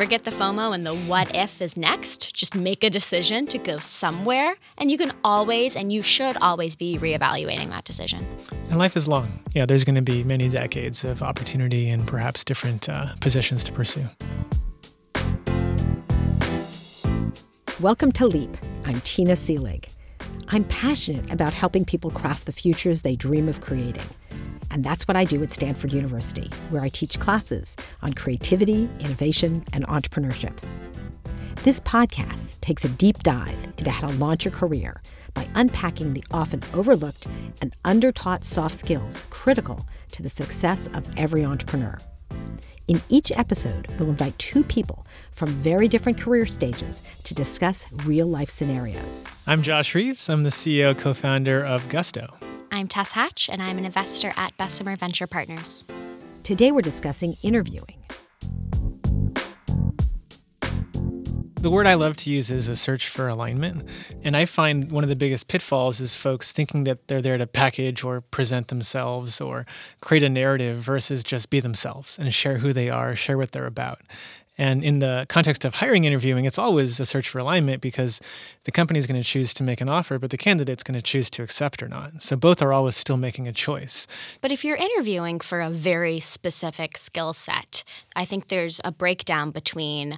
Forget the FOMO and the what if is next. Just make a decision to go somewhere, and you can always and you should always be reevaluating that decision. And life is long. Yeah, there's going to be many decades of opportunity and perhaps different uh, positions to pursue. Welcome to Leap. I'm Tina Seelig. I'm passionate about helping people craft the futures they dream of creating. And that's what I do at Stanford University, where I teach classes on creativity, innovation, and entrepreneurship. This podcast takes a deep dive into how to launch your career by unpacking the often overlooked and undertaught soft skills critical to the success of every entrepreneur. In each episode, we'll invite two people from very different career stages to discuss real life scenarios. I'm Josh Reeves. I'm the CEO co founder of Gusto. I'm Tess Hatch, and I'm an investor at Bessemer Venture Partners. Today, we're discussing interviewing. The word I love to use is a search for alignment. And I find one of the biggest pitfalls is folks thinking that they're there to package or present themselves or create a narrative versus just be themselves and share who they are, share what they're about. And in the context of hiring interviewing, it's always a search for alignment because the company is going to choose to make an offer, but the candidate's going to choose to accept or not. So both are always still making a choice. But if you're interviewing for a very specific skill set, I think there's a breakdown between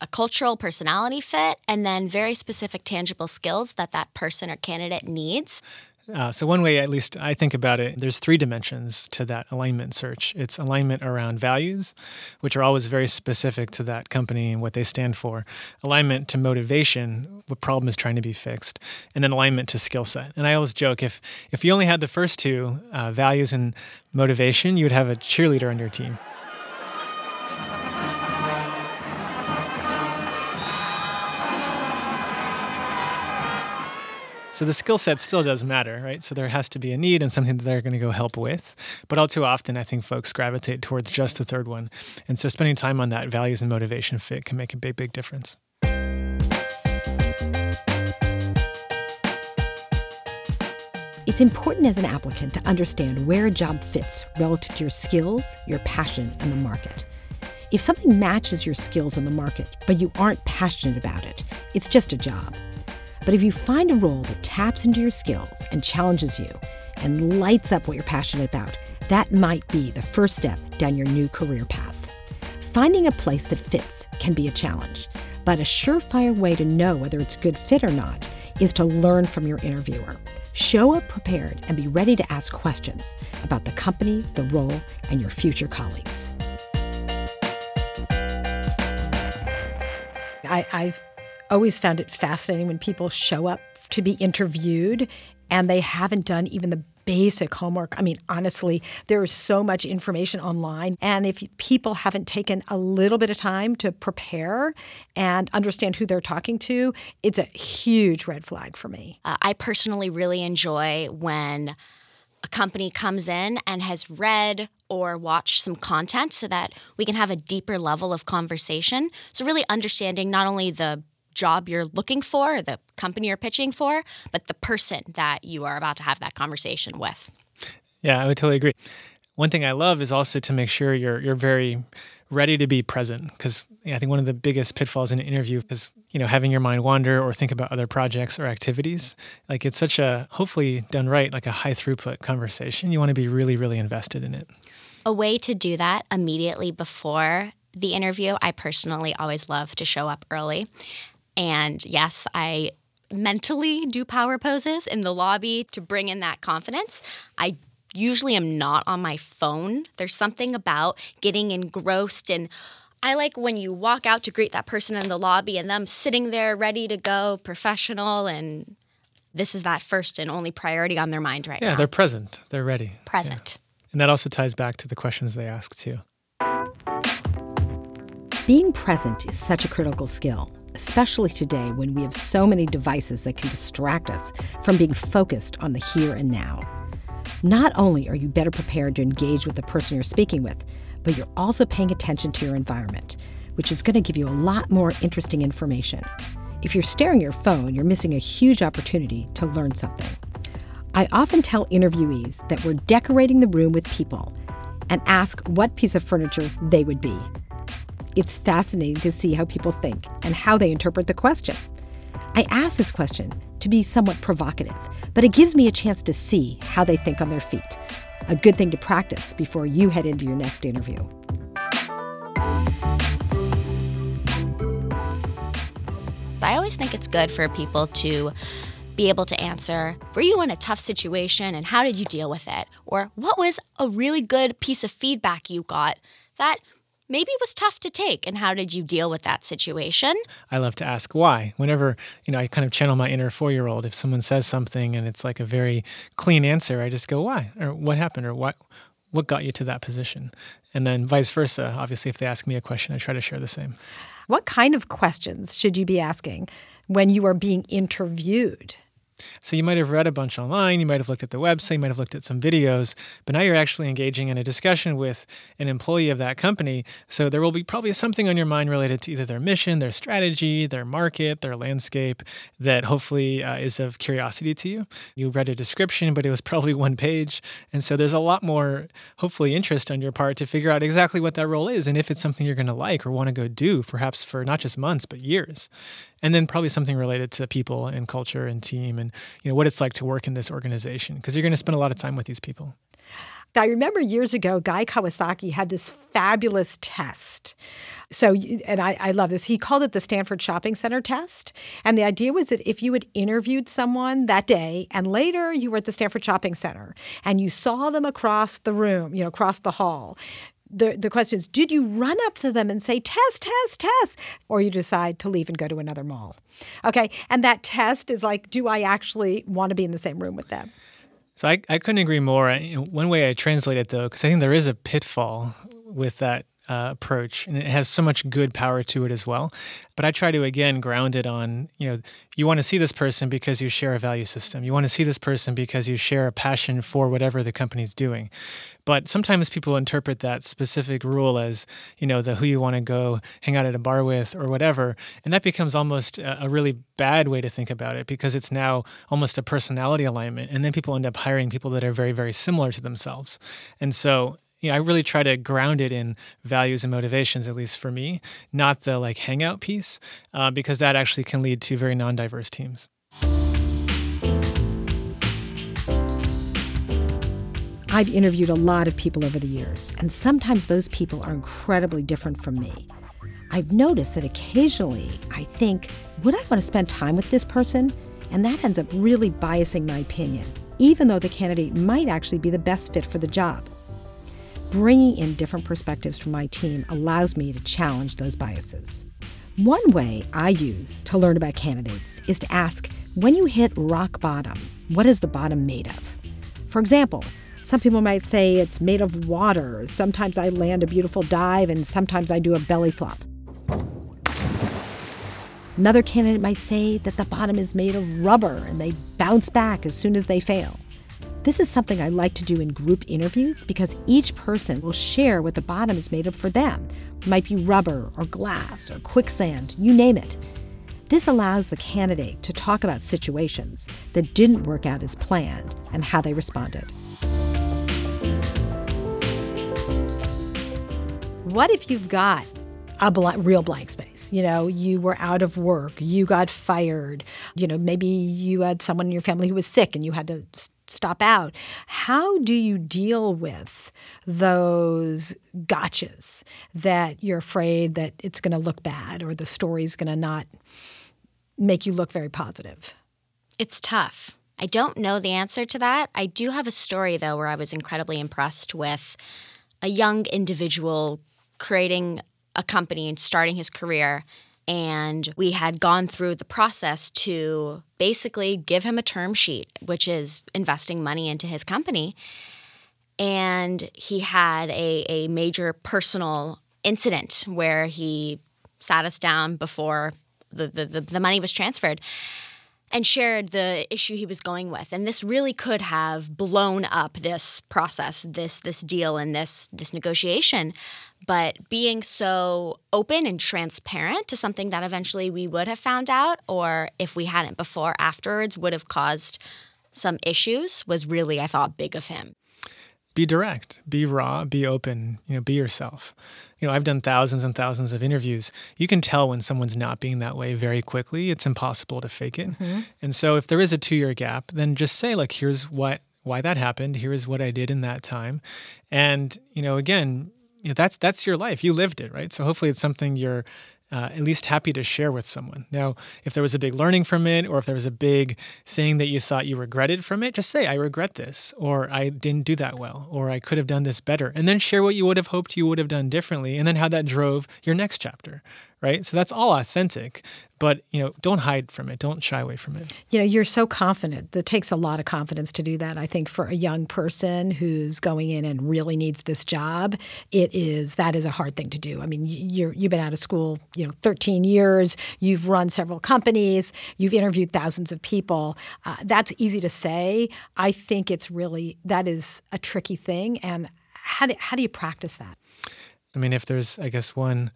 a cultural personality fit and then very specific tangible skills that that person or candidate needs. Uh, so one way, at least I think about it, there's three dimensions to that alignment search. It's alignment around values, which are always very specific to that company and what they stand for. Alignment to motivation, what problem is trying to be fixed, and then alignment to skill set. And I always joke if if you only had the first two, uh, values and motivation, you would have a cheerleader on your team. So the skill set still does matter, right? So there has to be a need and something that they're going to go help with. But all too often, I think folks gravitate towards just the third one. And so spending time on that values and motivation fit can make a big, big difference. It's important as an applicant to understand where a job fits relative to your skills, your passion, and the market. If something matches your skills in the market, but you aren't passionate about it, it's just a job. But if you find a role that taps into your skills and challenges you and lights up what you're passionate about, that might be the first step down your new career path. Finding a place that fits can be a challenge, but a surefire way to know whether it's a good fit or not is to learn from your interviewer. Show up prepared and be ready to ask questions about the company, the role, and your future colleagues. I, I've always found it fascinating when people show up to be interviewed and they haven't done even the basic homework. I mean, honestly, there is so much information online. And if people haven't taken a little bit of time to prepare and understand who they're talking to, it's a huge red flag for me. Uh, I personally really enjoy when a company comes in and has read or watched some content so that we can have a deeper level of conversation. So, really understanding not only the job you're looking for, the company you're pitching for, but the person that you are about to have that conversation with. Yeah, I would totally agree. One thing I love is also to make sure you're you're very ready to be present because I think one of the biggest pitfalls in an interview is you know having your mind wander or think about other projects or activities. Like it's such a hopefully done right, like a high throughput conversation. You want to be really really invested in it. A way to do that immediately before the interview, I personally always love to show up early and yes, I mentally do power poses in the lobby to bring in that confidence. I usually am not on my phone. There's something about getting engrossed and I like when you walk out to greet that person in the lobby and them sitting there ready to go, professional and this is that first and only priority on their mind right yeah, now. Yeah, they're present. They're ready. Present. Yeah. And that also ties back to the questions they ask too. Being present is such a critical skill especially today when we have so many devices that can distract us from being focused on the here and now. Not only are you better prepared to engage with the person you're speaking with, but you're also paying attention to your environment, which is going to give you a lot more interesting information. If you're staring at your phone, you're missing a huge opportunity to learn something. I often tell interviewees that we're decorating the room with people and ask what piece of furniture they would be. It's fascinating to see how people think and how they interpret the question. I ask this question to be somewhat provocative, but it gives me a chance to see how they think on their feet. A good thing to practice before you head into your next interview. I always think it's good for people to be able to answer Were you in a tough situation and how did you deal with it? Or what was a really good piece of feedback you got that maybe was tough to take and how did you deal with that situation? I love to ask why. Whenever, you know, I kind of channel my inner 4-year-old if someone says something and it's like a very clean answer, I just go why or what happened or what what got you to that position? And then vice versa, obviously if they ask me a question, I try to share the same. What kind of questions should you be asking when you are being interviewed? So you might have read a bunch online, you might have looked at the website, you might have looked at some videos, but now you're actually engaging in a discussion with an employee of that company. So there will be probably something on your mind related to either their mission, their strategy, their market, their landscape that hopefully uh, is of curiosity to you. You read a description, but it was probably one page. And so there's a lot more, hopefully, interest on your part to figure out exactly what that role is and if it's something you're going to like or want to go do, perhaps for not just months, but years and then probably something related to people and culture and team and you know what it's like to work in this organization because you're going to spend a lot of time with these people. I remember years ago, Guy Kawasaki had this fabulous test. So, and I, I, love this. He called it the Stanford Shopping Center test. And the idea was that if you had interviewed someone that day and later you were at the Stanford Shopping Center and you saw them across the room, you know, across the hall, the, the question is did you run up to them and say test test test or you decide to leave and go to another mall? Okay and that test is like do i actually want to be in the same room with them? So i, I couldn't agree more. One way i translate it though because i think there is a pitfall with that uh, approach, and it has so much good power to it as well. But I try to again ground it on you know you want to see this person because you share a value system. You want to see this person because you share a passion for whatever the company's doing. But sometimes people interpret that specific rule as you know the who you want to go hang out at a bar with or whatever, and that becomes almost a, a really bad way to think about it because it's now almost a personality alignment, and then people end up hiring people that are very very similar to themselves, and so you know, I really try to ground it in values and motivations, at least for me, not the like hangout piece, uh, because that actually can lead to very non diverse teams. I've interviewed a lot of people over the years, and sometimes those people are incredibly different from me. I've noticed that occasionally I think, would I want to spend time with this person? And that ends up really biasing my opinion, even though the candidate might actually be the best fit for the job. Bringing in different perspectives from my team allows me to challenge those biases. One way I use to learn about candidates is to ask when you hit rock bottom, what is the bottom made of? For example, some people might say it's made of water. Sometimes I land a beautiful dive, and sometimes I do a belly flop. Another candidate might say that the bottom is made of rubber and they bounce back as soon as they fail. This is something I like to do in group interviews because each person will share what the bottom is made of for them. It might be rubber or glass or quicksand, you name it. This allows the candidate to talk about situations that didn't work out as planned and how they responded. What if you've got a bl- real blank space. You know, you were out of work, you got fired, you know, maybe you had someone in your family who was sick and you had to stop out. How do you deal with those gotchas that you're afraid that it's going to look bad or the story's going to not make you look very positive? It's tough. I don't know the answer to that. I do have a story, though, where I was incredibly impressed with a young individual creating a company and starting his career. And we had gone through the process to basically give him a term sheet, which is investing money into his company. And he had a, a major personal incident where he sat us down before the, the, the, the money was transferred and shared the issue he was going with. And this really could have blown up this process this this deal and this this negotiation but being so open and transparent to something that eventually we would have found out or if we hadn't before afterwards would have caused some issues was really i thought big of him be direct, be raw, be open, you know, be yourself. You know, I've done thousands and thousands of interviews. You can tell when someone's not being that way very quickly. It's impossible to fake it. Mm-hmm. And so if there is a 2-year gap, then just say like here's what why that happened, here's what I did in that time. And, you know, again, you know, that's that's your life. You lived it, right? So hopefully it's something you're uh, at least happy to share with someone. Now, if there was a big learning from it, or if there was a big thing that you thought you regretted from it, just say, I regret this, or I didn't do that well, or I could have done this better. And then share what you would have hoped you would have done differently, and then how that drove your next chapter, right? So that's all authentic, but you know, don't hide from it. Don't shy away from it. You know, you're so confident. That takes a lot of confidence to do that. I think for a young person who's going in and really needs this job, it is that is a hard thing to do. I mean, you're you've been out of school, you know, 13 years. You've run several companies. You've interviewed thousands of people. Uh, that's easy to say. I think it's really that is a tricky thing. And how do, how do you practice that? I mean, if there's, I guess, one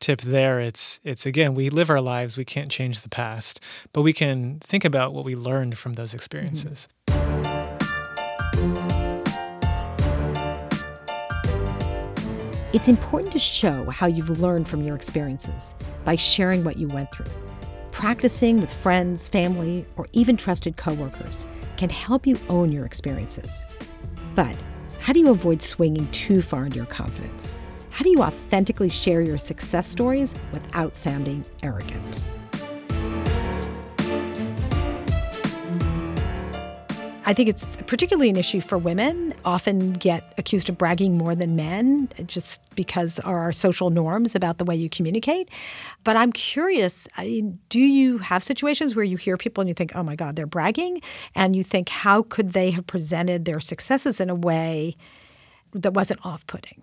tip there it's it's again we live our lives we can't change the past but we can think about what we learned from those mm-hmm. experiences It's important to show how you've learned from your experiences by sharing what you went through. Practicing with friends, family, or even trusted coworkers can help you own your experiences. But how do you avoid swinging too far into your confidence? How do you authentically share your success stories without sounding arrogant? I think it's particularly an issue for women, often get accused of bragging more than men just because of our social norms about the way you communicate. But I'm curious I mean, do you have situations where you hear people and you think, oh my God, they're bragging? And you think, how could they have presented their successes in a way that wasn't off putting?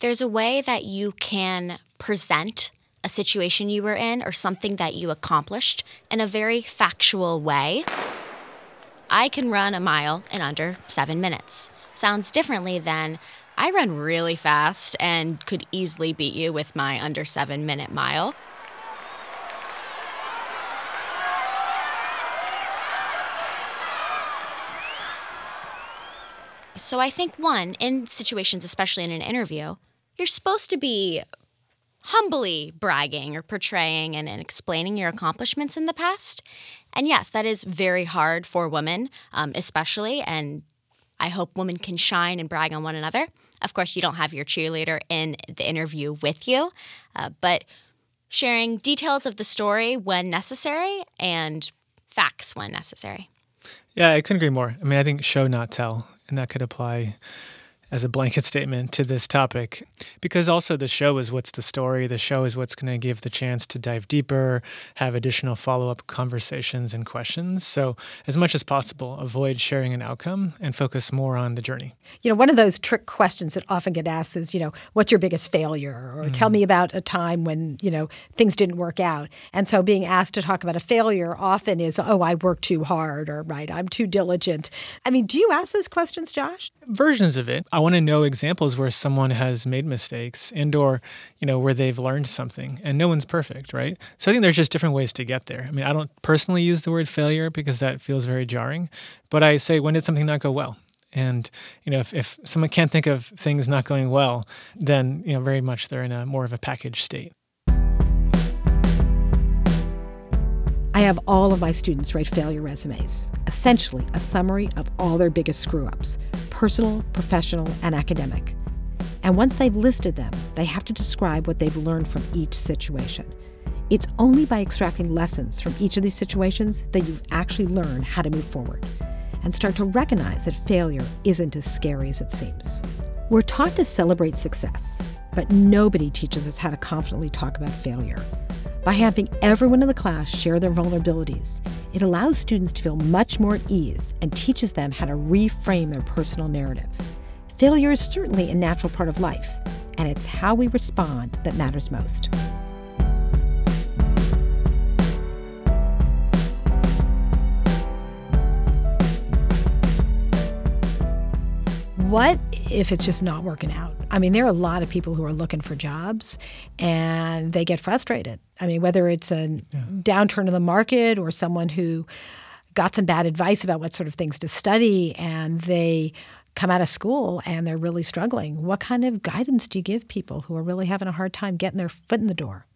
There's a way that you can present a situation you were in or something that you accomplished in a very factual way. I can run a mile in under seven minutes. Sounds differently than I run really fast and could easily beat you with my under seven minute mile. So I think one, in situations, especially in an interview, you're supposed to be humbly bragging or portraying and, and, explaining your accomplishments in the past. And yes, that is very hard for women, um, especially. And I hope women can shine and brag on one another. Of course, you don't have your cheerleader in the interview with you, uh, but sharing details of the story when necessary and facts when necessary. Yeah, I couldn't agree more. I mean, I think show, not tell, and that could apply as a blanket statement to this topic because also the show is what's the story. The show is what's going to give the chance to dive deeper, have additional follow up conversations and questions. So, as much as possible, avoid sharing an outcome and focus more on the journey. You know, one of those trick questions that often get asked is, you know, what's your biggest failure? Or mm. tell me about a time when, you know, things didn't work out. And so being asked to talk about a failure often is, oh, I worked too hard or, right, I'm too diligent. I mean, do you ask those questions, Josh? Versions of it. I want to know examples where someone has made mistakes and or, you know, where they've learned something and no one's perfect, right? So I think there's just different ways to get there. I mean, I don't personally use the word failure because that feels very jarring, but I say when did something not go well? And you know, if, if someone can't think of things not going well, then you know, very much they're in a more of a package state. I have all of my students write failure resumes, essentially a summary of all their biggest screw ups personal, professional, and academic. And once they've listed them, they have to describe what they've learned from each situation. It's only by extracting lessons from each of these situations that you actually learn how to move forward and start to recognize that failure isn't as scary as it seems. We're taught to celebrate success, but nobody teaches us how to confidently talk about failure. By having everyone in the class share their vulnerabilities, it allows students to feel much more at ease and teaches them how to reframe their personal narrative. Failure is certainly a natural part of life, and it's how we respond that matters most. What if it's just not working out? I mean, there are a lot of people who are looking for jobs and they get frustrated. I mean, whether it's a yeah. downturn in the market or someone who got some bad advice about what sort of things to study and they come out of school and they're really struggling. What kind of guidance do you give people who are really having a hard time getting their foot in the door?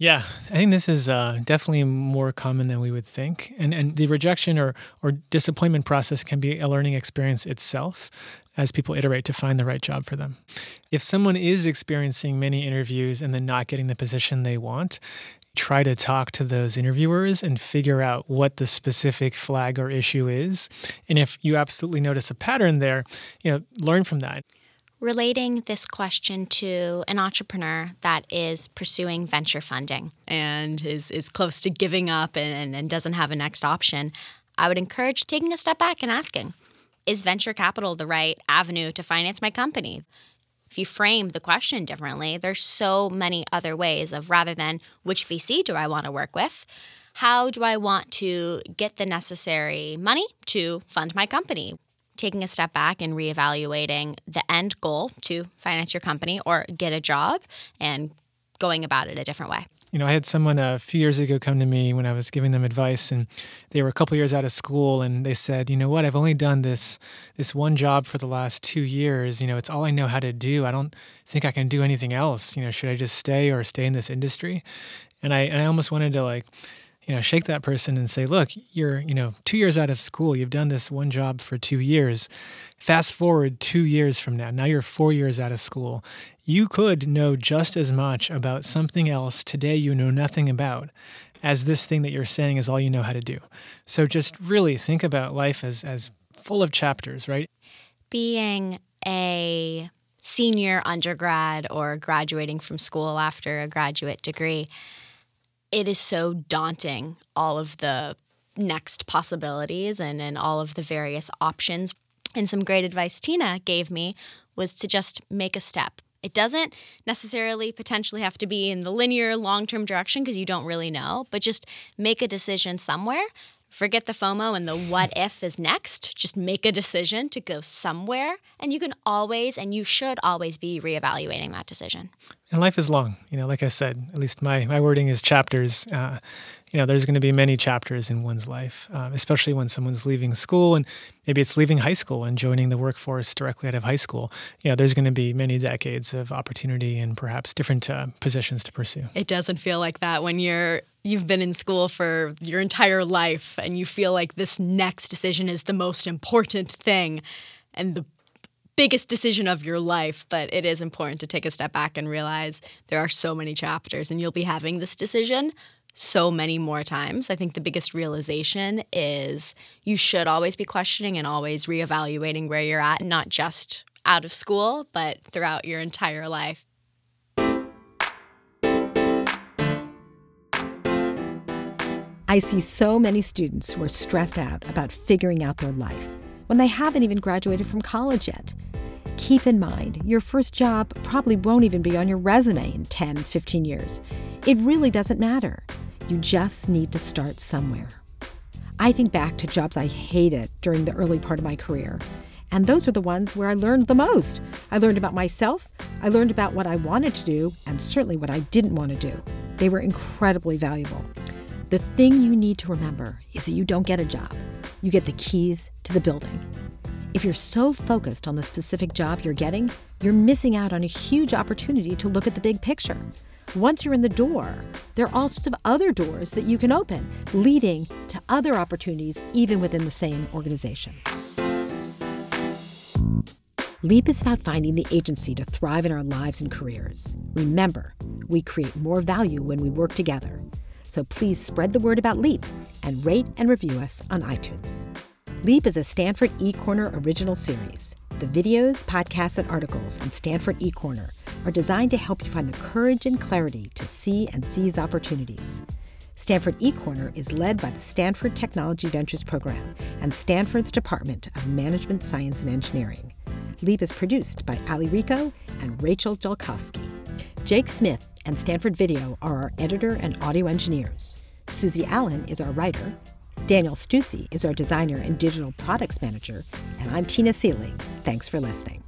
Yeah, I think this is uh, definitely more common than we would think, and and the rejection or or disappointment process can be a learning experience itself, as people iterate to find the right job for them. If someone is experiencing many interviews and then not getting the position they want, try to talk to those interviewers and figure out what the specific flag or issue is, and if you absolutely notice a pattern there, you know, learn from that relating this question to an entrepreneur that is pursuing venture funding and is, is close to giving up and, and doesn't have a next option, I would encourage taking a step back and asking Is venture capital the right avenue to finance my company? If you frame the question differently, there's so many other ways of rather than which VC do I want to work with, how do I want to get the necessary money to fund my company? taking a step back and reevaluating the end goal to finance your company or get a job and going about it a different way. You know, I had someone a few years ago come to me when I was giving them advice, and they were a couple years out of school, and they said, "You know what? I've only done this this one job for the last two years. You know, it's all I know how to do. I don't think I can do anything else. You know, should I just stay or stay in this industry?" And I and I almost wanted to like you know, shake that person and say, look, you're, you know, two years out of school. You've done this one job for two years. Fast forward two years from now. Now you're four years out of school. You could know just as much about something else today you know nothing about as this thing that you're saying is all you know how to do. So just really think about life as, as full of chapters, right? Being a senior undergrad or graduating from school after a graduate degree it is so daunting, all of the next possibilities and, and all of the various options. And some great advice Tina gave me was to just make a step. It doesn't necessarily potentially have to be in the linear long term direction because you don't really know, but just make a decision somewhere. Forget the FOMO and the what if is next. Just make a decision to go somewhere. And you can always and you should always be reevaluating that decision and life is long. You know, like I said, at least my my wording is chapters. Uh, you know, there's going to be many chapters in one's life, um, especially when someone's leaving school and maybe it's leaving high school and joining the workforce directly out of high school. You know, there's going to be many decades of opportunity and perhaps different uh, positions to pursue. It doesn't feel like that when you're you've been in school for your entire life and you feel like this next decision is the most important thing and the biggest decision of your life, but it is important to take a step back and realize there are so many chapters and you'll be having this decision so many more times. I think the biggest realization is you should always be questioning and always reevaluating where you're at, not just out of school, but throughout your entire life. I see so many students who are stressed out about figuring out their life when they haven't even graduated from college yet. Keep in mind, your first job probably won't even be on your resume in 10, 15 years. It really doesn't matter. You just need to start somewhere. I think back to jobs I hated during the early part of my career. And those are the ones where I learned the most. I learned about myself, I learned about what I wanted to do, and certainly what I didn't want to do. They were incredibly valuable. The thing you need to remember is that you don't get a job, you get the keys to the building. If you're so focused on the specific job you're getting, you're missing out on a huge opportunity to look at the big picture. Once you're in the door, there are all sorts of other doors that you can open, leading to other opportunities even within the same organization. Leap is about finding the agency to thrive in our lives and careers. Remember, we create more value when we work together. So please spread the word about Leap and rate and review us on iTunes. Leap is a Stanford eCorner original series. The videos, podcasts, and articles on Stanford eCorner are designed to help you find the courage and clarity to see and seize opportunities. Stanford eCorner is led by the Stanford Technology Ventures Program and Stanford's Department of Management Science and Engineering. Leap is produced by Ali Rico and Rachel Jolkowski. Jake Smith and Stanford Video are our editor and audio engineers. Susie Allen is our writer, Daniel Stussy is our designer and digital products manager, and I'm Tina Seelig. Thanks for listening.